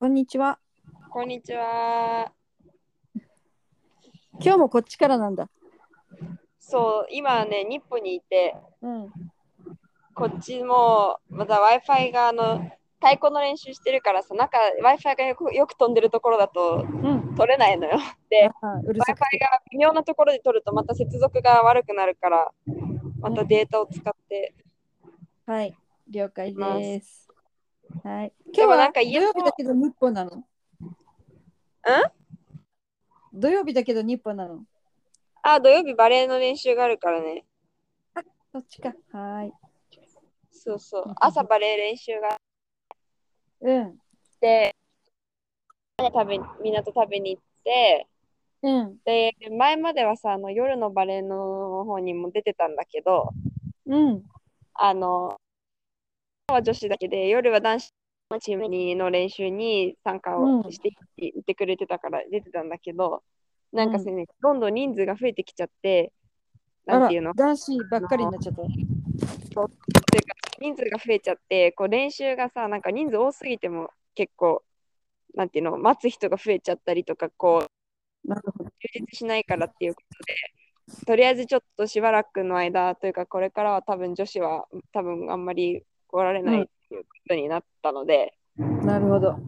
こんにちは。こんにちは。今日もこっちからなんだ。そう、今ね、日本にいて、うん。こっちもまた Wi-Fi があの太鼓の練習してるからさ、なんか Wi-Fi がよくよく飛んでるところだとうん。取れないのよ。で、Wi-Fi。が微妙なところで取るとまた接続が悪くなるから、またデータを使って。はい。了解です。はい。今日はなんか土曜日だけど日本なの？土曜日だけど日本なの？あ、土曜日バレエの練習があるからね。そっちか。はい。そうそう。朝バレエ練習がうん。て、食べ港食べに行って、うん。で、前まではさ、あの夜のバレエの方にも出てたんだけど、うん。あの、は女子だけで、夜は男子のチームにの練習に参加うんをしていってくれてたから出てたんだけど、なんかさ、ねどんどん人数が増えてきちゃって、なんていうの、男子ばっかりになっちゃった。っていうか人数が増えちゃって、こう練習がさ、なんか人数多すぎても結構、なんていうの、待つ人が増えちゃったりとか、こう。充実しないからっていうことで、とりあえずちょっとしばらくの間というか、これからは多分女子は多分あんまり来られないっていうことになったので、なるほど。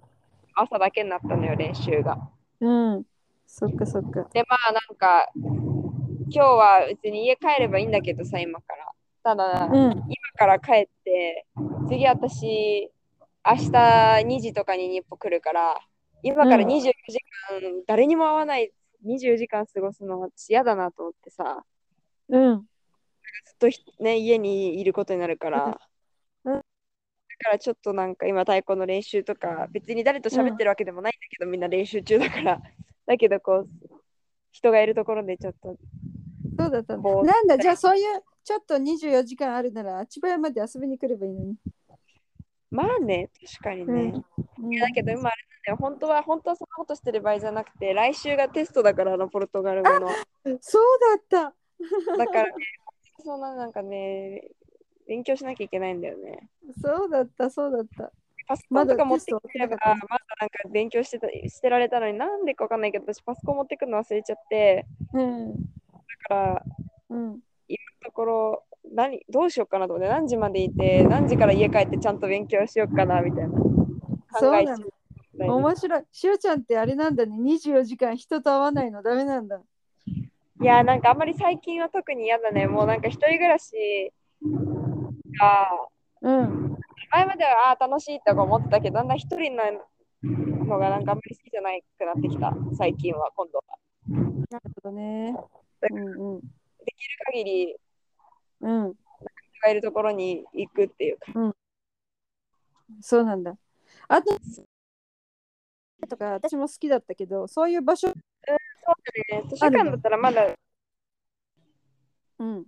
朝だけになったのよ、練習が。うん。そっかそっか。で、まあなんか、今日は別に家帰ればいいんだけどさ、今から。ただ、うん。今から帰って、次私、明日2時とかに日本来るから、今からうん24時間、誰にも会わない24時間過ごすの私嫌だなと思ってさ、うん。ずっとひね、家にいることになるから、うんだからちょっとなんか今太鼓の練習とか、別に誰と喋ってるわけでもないんだけど、みんな練習中だから、だけどこう、人がいるところでちょっと、そうだったなんだ、じゃあそういうちょっと24時間あるなら、千葉屋まで遊びに来ればいいのに。まあね、確かにね。うんいやだけど今あれなんだよ、本当は、本当はそんなことしてる場合じゃなくて、来週がテストだから、あの、ポルトガル語の。そうだった。だからね、そんななんかね、勉強しなきゃいけないんだよね。そうだった、そうだった。パソコンとか持ってきてれば、まだなんか勉強してたしてられたのになんでかわかんないけど、私パソコン持ってくるの忘れちゃって、うん。だから、うん。ところ、何、どうしようかなと思って、何時までいて、何時から家帰ってちゃんと勉強しようかな、みたいな。考えそうなの。面白い。しおちゃんってあれなんだね。24時間人と会わないのダメなんだ。いや、なんかあんまり最近は特に嫌だね。もうなんか一人暮らしが、うん。前まではあー楽しいとか思ってたけど、だんだん一人ののがなんかあんまり好きじゃないくなってきた、最近は、今度は。なるほどね。うんうん。限り、うん。人がいるところに行くっていうか。そうなんだ。あと、とか私も好きだったけど、そういう場所、ね、図書館だったらまだうん、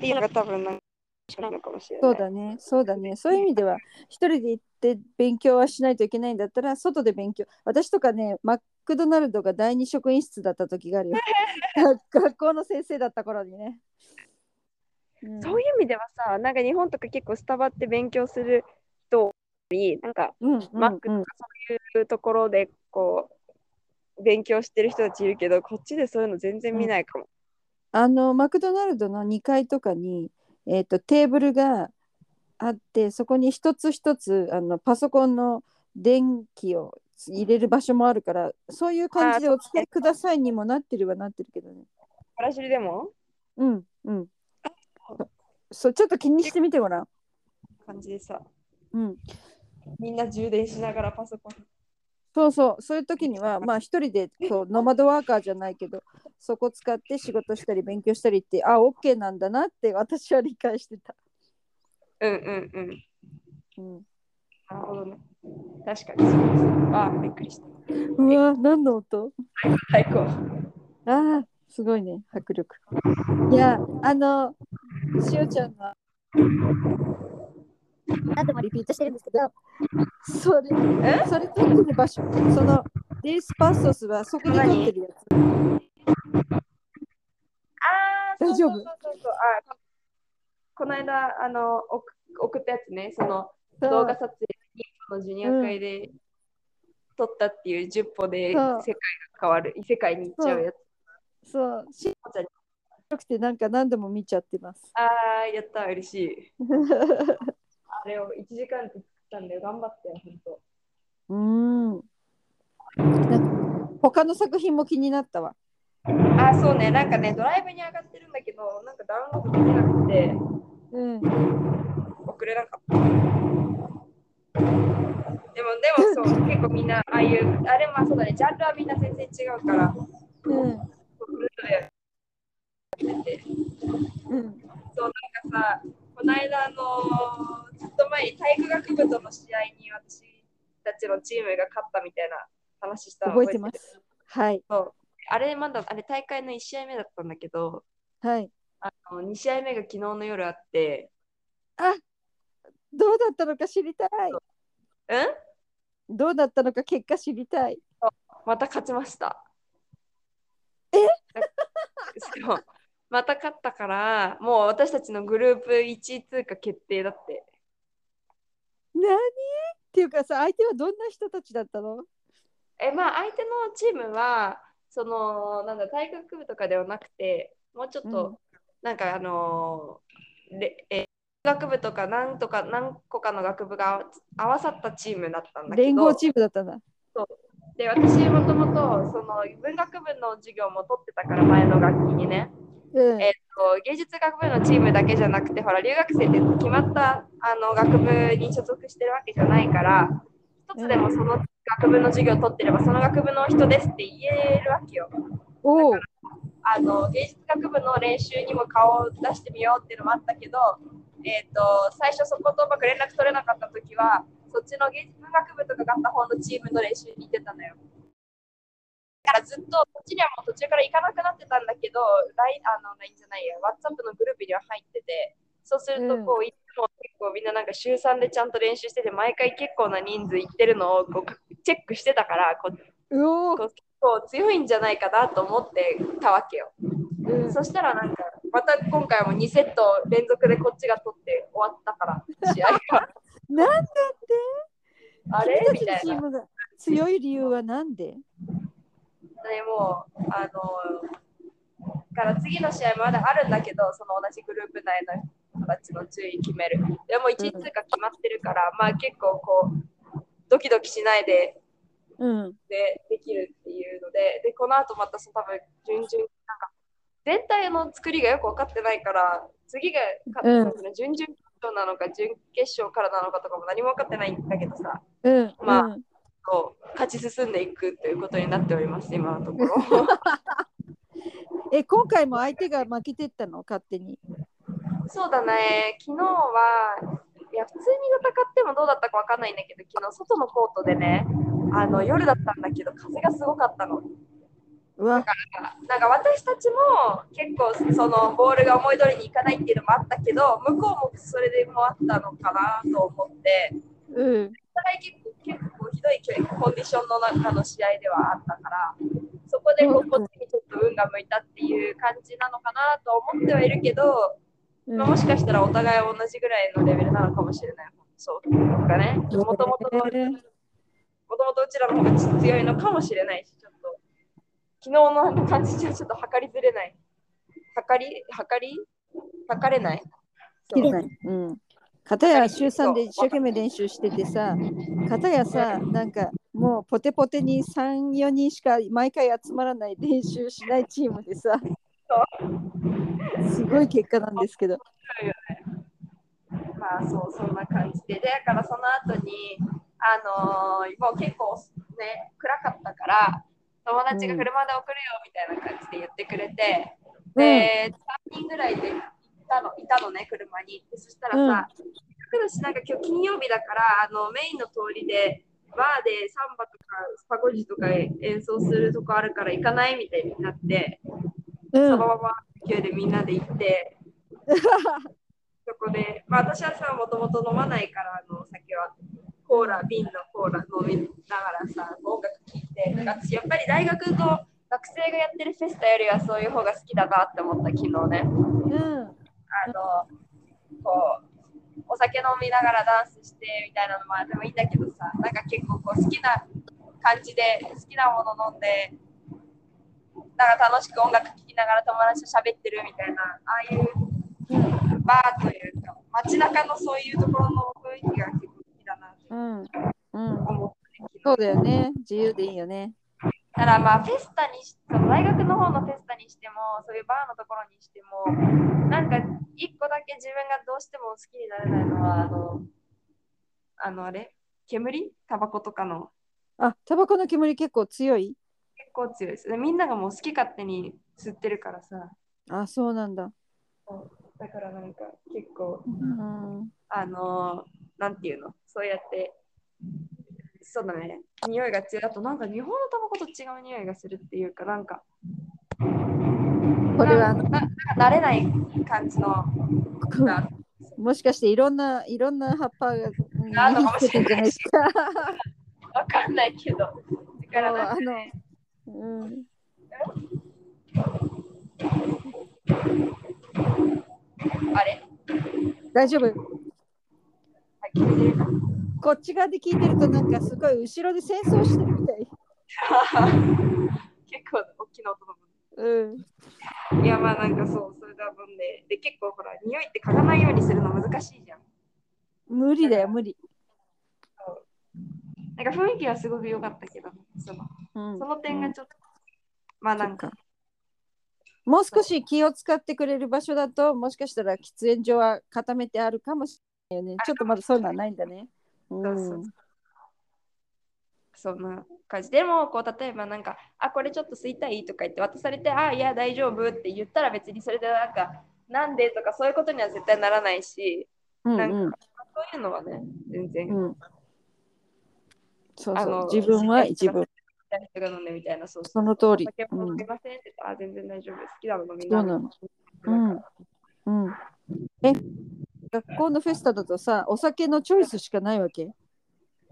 っていうのが多分なんかなのかもしれない。そうだね、そうだね。そういう意味では、一人で行って勉強はしないといけないんだったら、外で勉強。私とかね、マクドナルドが第二職員室だった時があるよ。学校の先生だった頃にね。うんそういう意味ではさ、なんか日本とか結構スタバって勉強する人なんかうんうんマックうんとかそういうところでこう勉強してる人たちいるけど、こっちでそういうの全然見ないかも。あのマクドナルドの2階とかに、えー、とテーブルがあってそこに一つ一つあのパソコンの電気を入れる場所もあるからそういう感じでお使いくださいにもなってるはなってるけどね。ブラジルでも？うんうん。そうちょっと気にしてみてごらん。感じでさ、うん、みんな充電しながらパソコン。そうそうそういう時にはまあ一人でこうノマドワーカーじゃないけどそこ使って仕事したり勉強したりってあ OK なんだなって私は理解してた。うんうんうん。うん、なるほどね。確かにそうです。あーびっくりした。うわ何の音？最高。ああ、すごいね、迫力。いや、あの、しおちゃんが、何度もリピートしてるんですけど、それ、え？それ撮ってる場所、その、ディスパストスはそこで撮ってるやつ。ああ、大丈夫？そうそうそうそう。あここの間、あの、送送ったやつね、その動画撮影、のジュニア界で取ったっていう10歩で世界が変わる、異世界に行っちゃうやつ。そう、しんどくてなんか何度も見ちゃってます。ああ、やった、嬉しい。あれを1時間っったんだよ、頑張ってよ、ほんと。うーん。なんか他の作品も気になったわ。あーそうね、なんかね、ドライブに上がってるんだけど、なんかダウンロードできなくて、うん。送れなかった。でも、でもそう、結構みんな、ああいう、あれまあそうだね、ジャンルはみんな全然違うから、うん。それぞれやってて。うん。そう、なんかさ、この間、あのずっと前に体育学部との試合に私たちのチームが勝ったみたいな話したの覚えてまるす。はい。そうあれまだ、あれ大会の1試合目だったんだけど、はい。あの2試合目が昨日の夜あって、あどうだったのか知りたい。うんどうだったのか結果知りたい。また勝ちました。え？そうまた勝ったから、もう私たちのグループ1位通過決定だって。何？っていうかさ、相手はどんな人たちだったの？え、まあ相手のチームは、その、なんだ、体育学部とかではなくて、もうちょっと、うん。なんかあのーれえ学部とか何とか何個かの学部が合わさったチームだったんだけど、連合チームだったんだ。で私もともとその文学部の授業も取ってたから前の学期にね、うん。えっと芸術学部のチームだけじゃなくてほら留学生って決まったあの学部に所属してるわけじゃないから一つでもその学部の授業を取ってればその学部の人ですって言えるわけよ。おお。あの芸術学部の練習にも顔を出してみようっていうのもあったけど、えー、と最初そことうまく連絡取れなかった時はそっちの芸術学部とかがあった方のチームの練習に行ってたのよ。だからずっとこっちにはもう途中から行かなくなってたんだけど、LINE あの LINE じゃないや、WhatsApp のグループには入ってて、そうするとこう、いつも結構みんななんか週3でちゃんと練習してて、毎回結構な人数行ってるのをこうチェックしてたから、こう結構強いんじゃないかなと思ってたわけよ。うん。そしたらなんか、また今回も2セット連続でこっちが取って終わったから、試合が。なんだって？あれ？みたいな。強い理由はなんで？でもう、あの、から次の試合もまだあるんだけど、その同じグループ内の人たちの順位決める。でも1位通過決まってるから、まあ結構こう、ドキドキしないでうん。でできるっていうので、で、この後またその多分、準々、なんか、全体の作りがよく分かってないから、次が勝うんったの準々決勝なのか、準決勝からなのかとかも何も分かってないんだけどさ、うん。まあうんこう勝ち進んでいくということになっております、今のところ。え、今回も相手が負けてったの？勝手に。そうだね、昨日は、いや、普通に戦ってもどうだったかわかんないんだけど、昨日外のコートでね、あの夜だったんだけど、風がすごかったの。うわ、なんか私たちも結構そのボールが思い通りにいかないっていうのもあったけど、向こうもそれでもあったのかなと思って、うん。お互い結構結構ひどいコンディションの中の試合ではあったから、そこでこうこっちにちょっと運が向いたっていう感じなのかなと思ってはいるけど、うんまあもしかしたらお互い同じぐらいのレベルなのかもしれない。そうかね。もともとの、もとえーもとうちらの方が強いのかもしれないし、ちょっと昨日の感じじゃちょっと測りづれない。測り、測り？測れない。そう。うん。片や週3で一生懸命練習しててさ、片やさ、なんかもうポテポテに3、4人しか毎回集まらない練習しないチームでさ、すごい結果なんですけど。まあそう、そんな感じで。で、だからその後に、あのーもう結構ね、暗かったから、友達が車で送るよみたいな感じで言ってくれて、で、3人ぐらいでたのいたのね、車に。でそしたらさ、せっかくだし、なんか今日金曜日だから、あのメインの通りで、バーでサンバとかスパゴジとか演奏するとこあるから行かないみたいになって、うんそのまま勢いでみんなで行って、そこで、まあ、私はさ、もともと飲まないから、あのお酒は、コーラ、瓶のコーラ飲みながらさ、音楽聴いて、私、やっぱり大学の学生がやってるフェスタよりはそういう方が好きだなって思った、昨日ね。うん。あの、こう、お酒飲みながらダンスしてみたいなのもあってもいいんだけどさ、なんか結構こう好きな感じで好きなもの飲んで、なんか楽しく音楽聴きながら友達と喋ってるみたいな、ああいうバーというか、街中のそういうところの雰囲気が結構好きだなってうん。うん。そうだよね。自由でいいよね。だからまあフェスタにしその大学の方のフェスタにしてもそういうバーのところにしてもなんか一個だけ自分がどうしても好きになれないのはあのあのあれ？煙？タバコとかの。あ、タバコの煙結構強い？結構強いです。でみんながもう好き勝手に吸ってるからさ。あ、そうなんだ。だからなんか結構うん。あのなんていうの？そうやってそうだね。匂いが強い。あとなんか日本のタバコと違う匂いがするっていうかなんか。これはな慣れない感じの。が もしかしていろんないろんな葉っぱがうんあるのかもしれない身につけてんじゃないですか？わかんないけど。だからなんかあの、うん、あれ？大丈夫？はい、聞こえてるかこっち側で聞いてるとなんかすごい後ろで戦争してるみたい。結構大きな音だうん。もん。いや、まあなんかそう、それだもんで。で、結構ほら、匂いって嗅がないようにするの難しいじゃん。無理だよ無理。なんか雰囲気はすごく良かったけど、そのうんその点がちょっと、まあなんか、もう少し気を使ってくれる場所だともしかしたら喫煙所は固めてあるかもしれないよね。ちょっとまだそういうのはないんだね。うそうそうそん。な感じ。でも、こう、例えばなんか、あ、これちょっと吸いたいとか言って渡されて、あ、いや、大丈夫って言ったら別にそれでなんか、なんでとかそういうことには絶対ならないし、うんなんうんかそういうのはね、全然。うん。そうそう。自分は自分。みたいな、そうその通りお酒もうん飲みませんって言ったら、あ全然大丈夫。好きなの飲みなのうんうん。え、学校のフェスタだとさ、お酒のチョイスしかないわけ？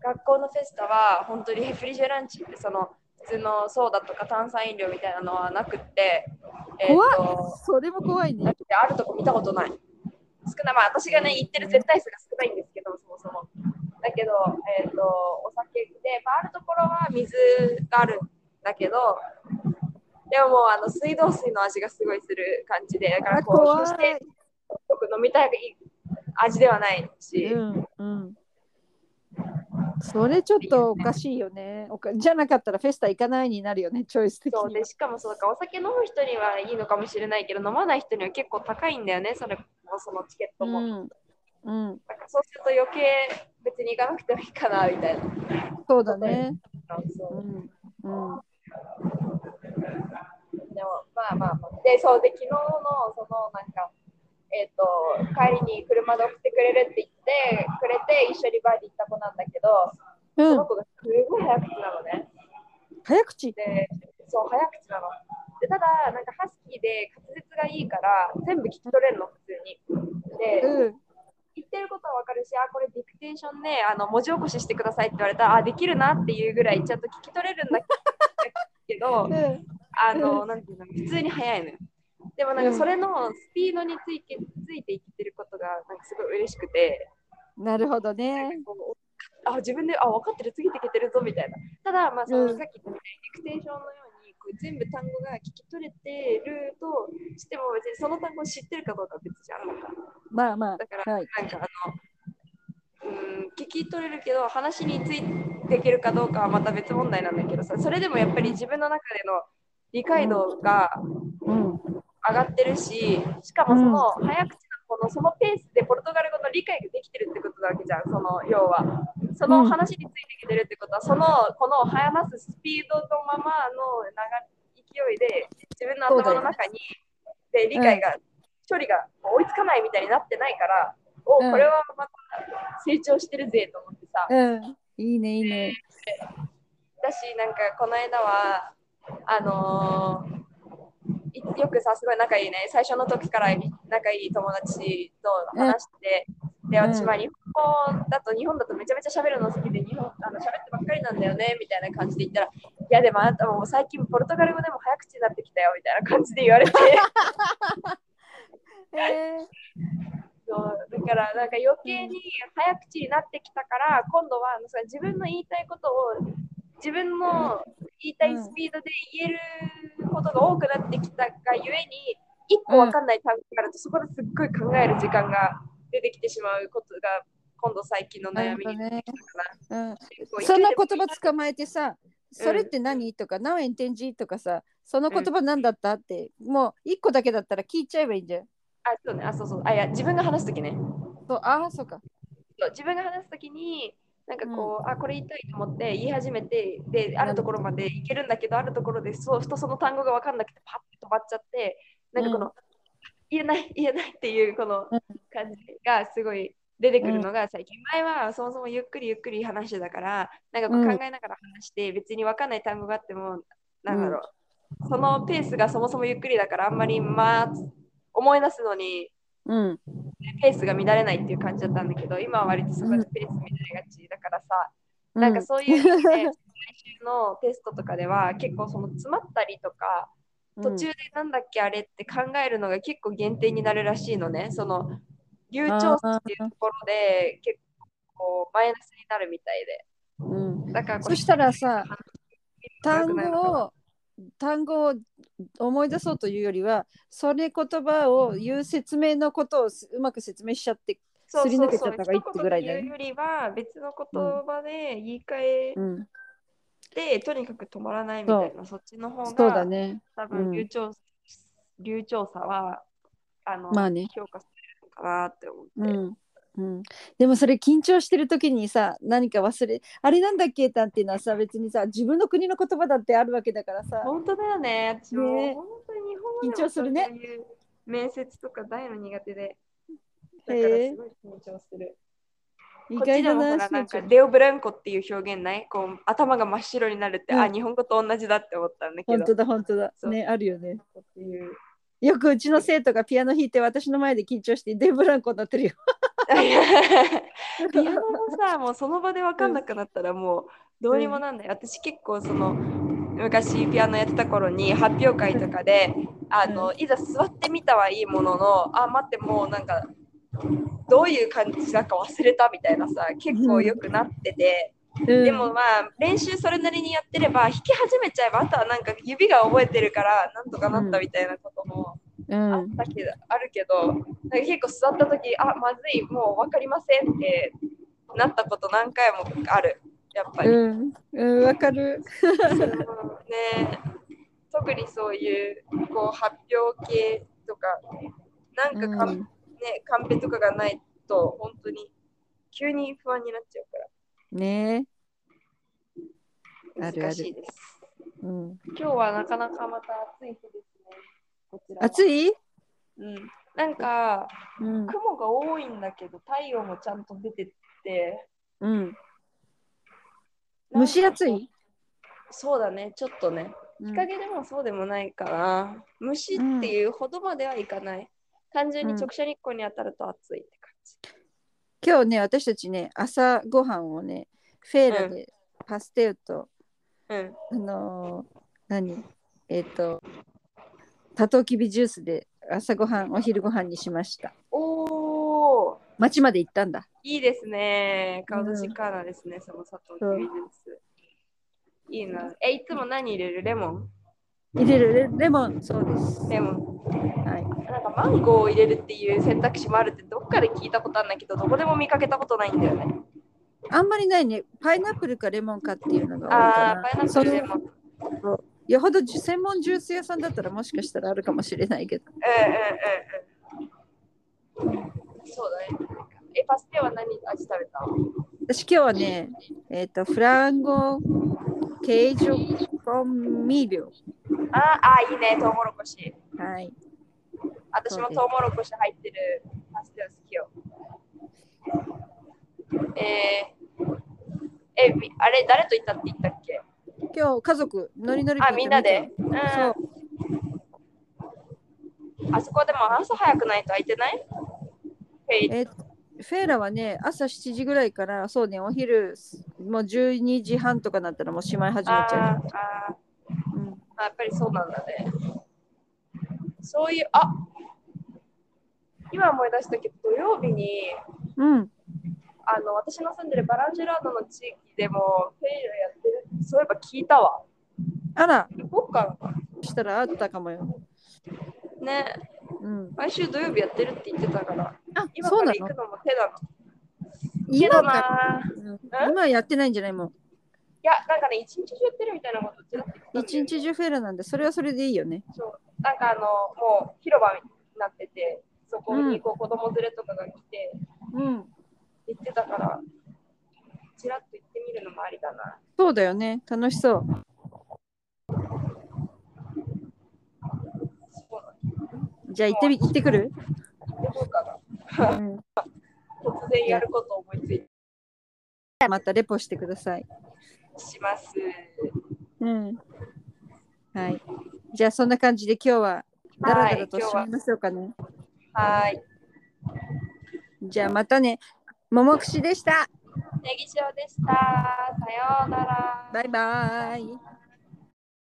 学校のフェスタは本当にレフリジェランチってその普通のソーダとか炭酸飲料みたいなのはなくって、えー怖とっそれも怖いね。あるとこ見たことない。少ない、まあ私がね、言ってる絶対数が少ないんですけど、そもそも。だけど、えっ、と、お酒で、まあ、あるところは水があるんだけど、でももうあの水道水の味がすごいする感じで、だからこう、怖いそしてよく飲みたい味ではないし、うんうん。それちょっとおかしいよね。おかじゃなかったらフェスタ行かないになるよね、チョイス的に。はそうで。しかもそうかお酒飲む人にはいいのかもしれないけど飲まない人には結構高いんだよね。それもそのチケットも、うん。うん、なんかそうすると余計別に行かなくてもいいかなみたいな。そうだね。そう。うん。うん。でもまあまあまあ。でそうで昨日のそのなんかえっ、と帰りに車で送ってくれるって言ってくれて一緒にバイで行った子なんだけどうん。その子がすごい早口なのね。早口？でそう早口なの。でただなんかハスキーで滑舌がいいから全部聞き取れるの普通に。で、うん。言ってることはわかるし、あ、これディクテーションね、あの文字起こししてくださいって言われたら、あ、できるなっていうぐらいちゃんと聞き取れるんだけど、うん。あの、なんていうの、普通に早いのよ。でもなんかそれのスピードについてついていってることがなんかすごい嬉しくて、なるほどね。あ自分であ分かってる、ついていけてるぞみたいな。ただ、まあ、そのうんさっき言ったみたいにディクテーションのようにこう全部単語が聞き取れてるとしても別にその単語を知ってるかどうかは別じゃん。なんかまあまだから、あ、はい。なんかあの、うん、聞き取れるけど、話についていけるかどうかはまた別問題なんだけどさ、それでもやっぱり自分の中での理解度がうん、上がってるし、しかもその早口なこのそのペースでポルトガル語の理解ができてるってことなわけじゃん、その要は。その話についていけてるってことは、そのこの話すスピードのままの流勢いで自分の頭の中にで理解が、距離が追いつかないみたいになってないから、おうん。これはまた成長してるぜと思ってさ、うん、いいね、いいね。だし、なんかこの間は、あのーいよくさ、すごい仲いいね、最初の時から仲いい友達と話して、で、私、うん。まあ、日本だと、日本だとめちゃめちゃ喋るの好きで、日本あの喋ってばっかりなんだよね、みたいな感じで言ったら、いや、でもあなたも最近ポルトガル語でも早口になってきたよ、みたいな感じで言われて、えそうだだからなんか余計に早口になってきたから、今度は自分の言いたいことを自分の言いたいスピードで言えることが多くなってきたがゆえに一個わかんない単語があるとそこですっごい考える時間が出てきてしまうことが今度最近の悩みになってきたかな。うん、その言葉捕まえてさ、それって何とか、何円転じとかさ、その言葉何だったって、もう一個だけだったら聞いちゃえばいいんじゃん。あ、そうね。あ、そうそう。あ、いや、自分が話すときね。そうああ、そうか。そう自分が話すときに、なんかこう、あ、これ言いたいと思って言い始めて、で、あるところまでいけるんだけど、あるところで、そうふとその単語が分かんなくて、パッと止まっちゃって、なんかこの、うん。言えない、言えないっていう、このうん。感じがすごい出てくるのが最近。前はそもそもゆっくりゆっくり話してたから、なんかこううん。考えながら話して、別に分かんない単語があっても、なんだろう、そのペースがそもそもゆっくりだから、あんまり、まあ、思い出すのに、うん。ペースが乱れないっていう感じだったんだけど、今は割とそこでペース乱れがちだからさ、なんかそういう意味で、来週のテストとかでは結構その詰まったりとか、途中でなんだっけあれって考えるのが結構減点になるらしいのね。その流暢さっていうところで結構マイナスになるみたいで。うん、だからこそしたらさ、単語を単語を思い出そうというよりは、それ言葉を言う説明のことをすうまく説明しちゃって、そうすり抜けちそうそうゃった方がいいってぐらいだよね。一言で言うよりは別の言葉で言い換えうん、て、とにかく止まらないみたいな、そっちの方そうだがね。多うん。分流暢,、流暢さはあの、まあね。評価されるのかなって思って。うん。うん、でもそれ緊張してる時にさ何か忘れあれなんだっけ？なんていうのはさ別にさ自分の国の言葉だってあるわけだからさ。本当だよね。私もね。本当に日本緊張するね。面接とか大の苦手で。だからすごい緊張する。意外だなんなんかデオブランコっていう表現ない？こう頭が真っ白になるって、うん。あ、日本語と同じだって思ったんだけど。本当だ本当だ。ねあるよね。よくうちの生徒がピアノ弾いて私の前で緊張してデブランコになってるよピアノもさ、もうその場で分かんなくなったらもうどうにもなんない。私結構その昔ピアノやってた頃に発表会とかで、あのいざ座ってみたはいいものの、あ、待ってもうなんかどういう感じだか忘れたみたいなさ、結構よくなってて、ででもまあ練習それなりにやってれば弾き始めちゃえばあとはなんか指が覚えてるからなんとかなったみたいなこともうん。あったけど、あるけど、なんか結構座った時あ、まずい、もう分かりませんってなったこと何回もある、やっぱり。うん。うんわかる。うん。ね、特にそういうこう発表系とか、なんかかん、うん。ね、カンペとかがないと、本当に急に不安になっちゃうかね。らあるある。難しいです。うん。今日はなかなかまた暑い日ですね。こちらは。暑い？うん、なんかうん。雲が多いんだけど太陽もちゃんと出てって。うん。蒸し暑い？そうだね。ちょっとね。うん。日陰でもそうでもないかな、虫っていうほどまではいかない。単純に直射日光に当たると暑いって感じ、今日ね私たちね朝ごはんをねフェーラでパステルと、うん。あのー何？えっ、とタトウキビジュースで朝ごはんお昼ごはんにしました。おー。町まで行ったんだ。いいですね。カウドうん。シカーナですね、その砂糖キビジュース。いいな。えいつも何入れる？レモン？入れる。レレモン。そうです。レモン。はい。なんかマンゴーを入れるっていう選択肢もあるってどっかで聞いたことあるんだけどどこでも見かけたことないんだよね。あんまりないね。パイナップルかレモンかっていうのが多いあかな。あパイナップルレモンよほど専門ジュース屋さんだったらもしかしたらあるかもしれないけどうんうんうんうん。そうだね。え、パステは何味食べた？私今日はねえっ、とフランゴケージョコンミーリョああ、いいね、トウモロコシ。はい私もトウモロコシ入ってるパステ好きよ。えー、え、みあれ、誰と行ったって言ったっけ？今日家族ノリノリあ、みんなで？うん。そうあそこでも朝早くないと空いてない？えーフェーラはね朝7時ぐらいからそうねお昼もう12時半とかなったらもうしまい始めちゃあーあーう、うん、あやっぱりそうなんだね。そういう、あ今思い出したけど、土曜日に、うん。あの、私の住んでるバランジェラードの地域でも、フェイルやってる。そういえば聞いたわ。あら、行こうかしたらあったかもよ。な。ね、うん。毎週土曜日やってるって言ってたから、あ、今から行くのも手だな。今けどかな。うん今やってないんじゃないもん。いや、なんかね、一日中やってるみたいなこと一日中フェラなんで、それはそれでいいよね。そう。なんかあの、もう広場になってて、そこにこう子供連れとかが来て、うん。行ってたから、ちらっと行ってみるのもありだな。そうだよね。楽しそう。じゃあ行ってみ行ってくる、行ってこうかな。うん、突然やることを思いついまたレポしてください。てします。うん。はい。じゃあそんな感じで今日はダラダラとはい今日は締めましょうかね。はーい。じゃあまたね。ももくしでした。ネギ塩でした。さようなら。バイバイ。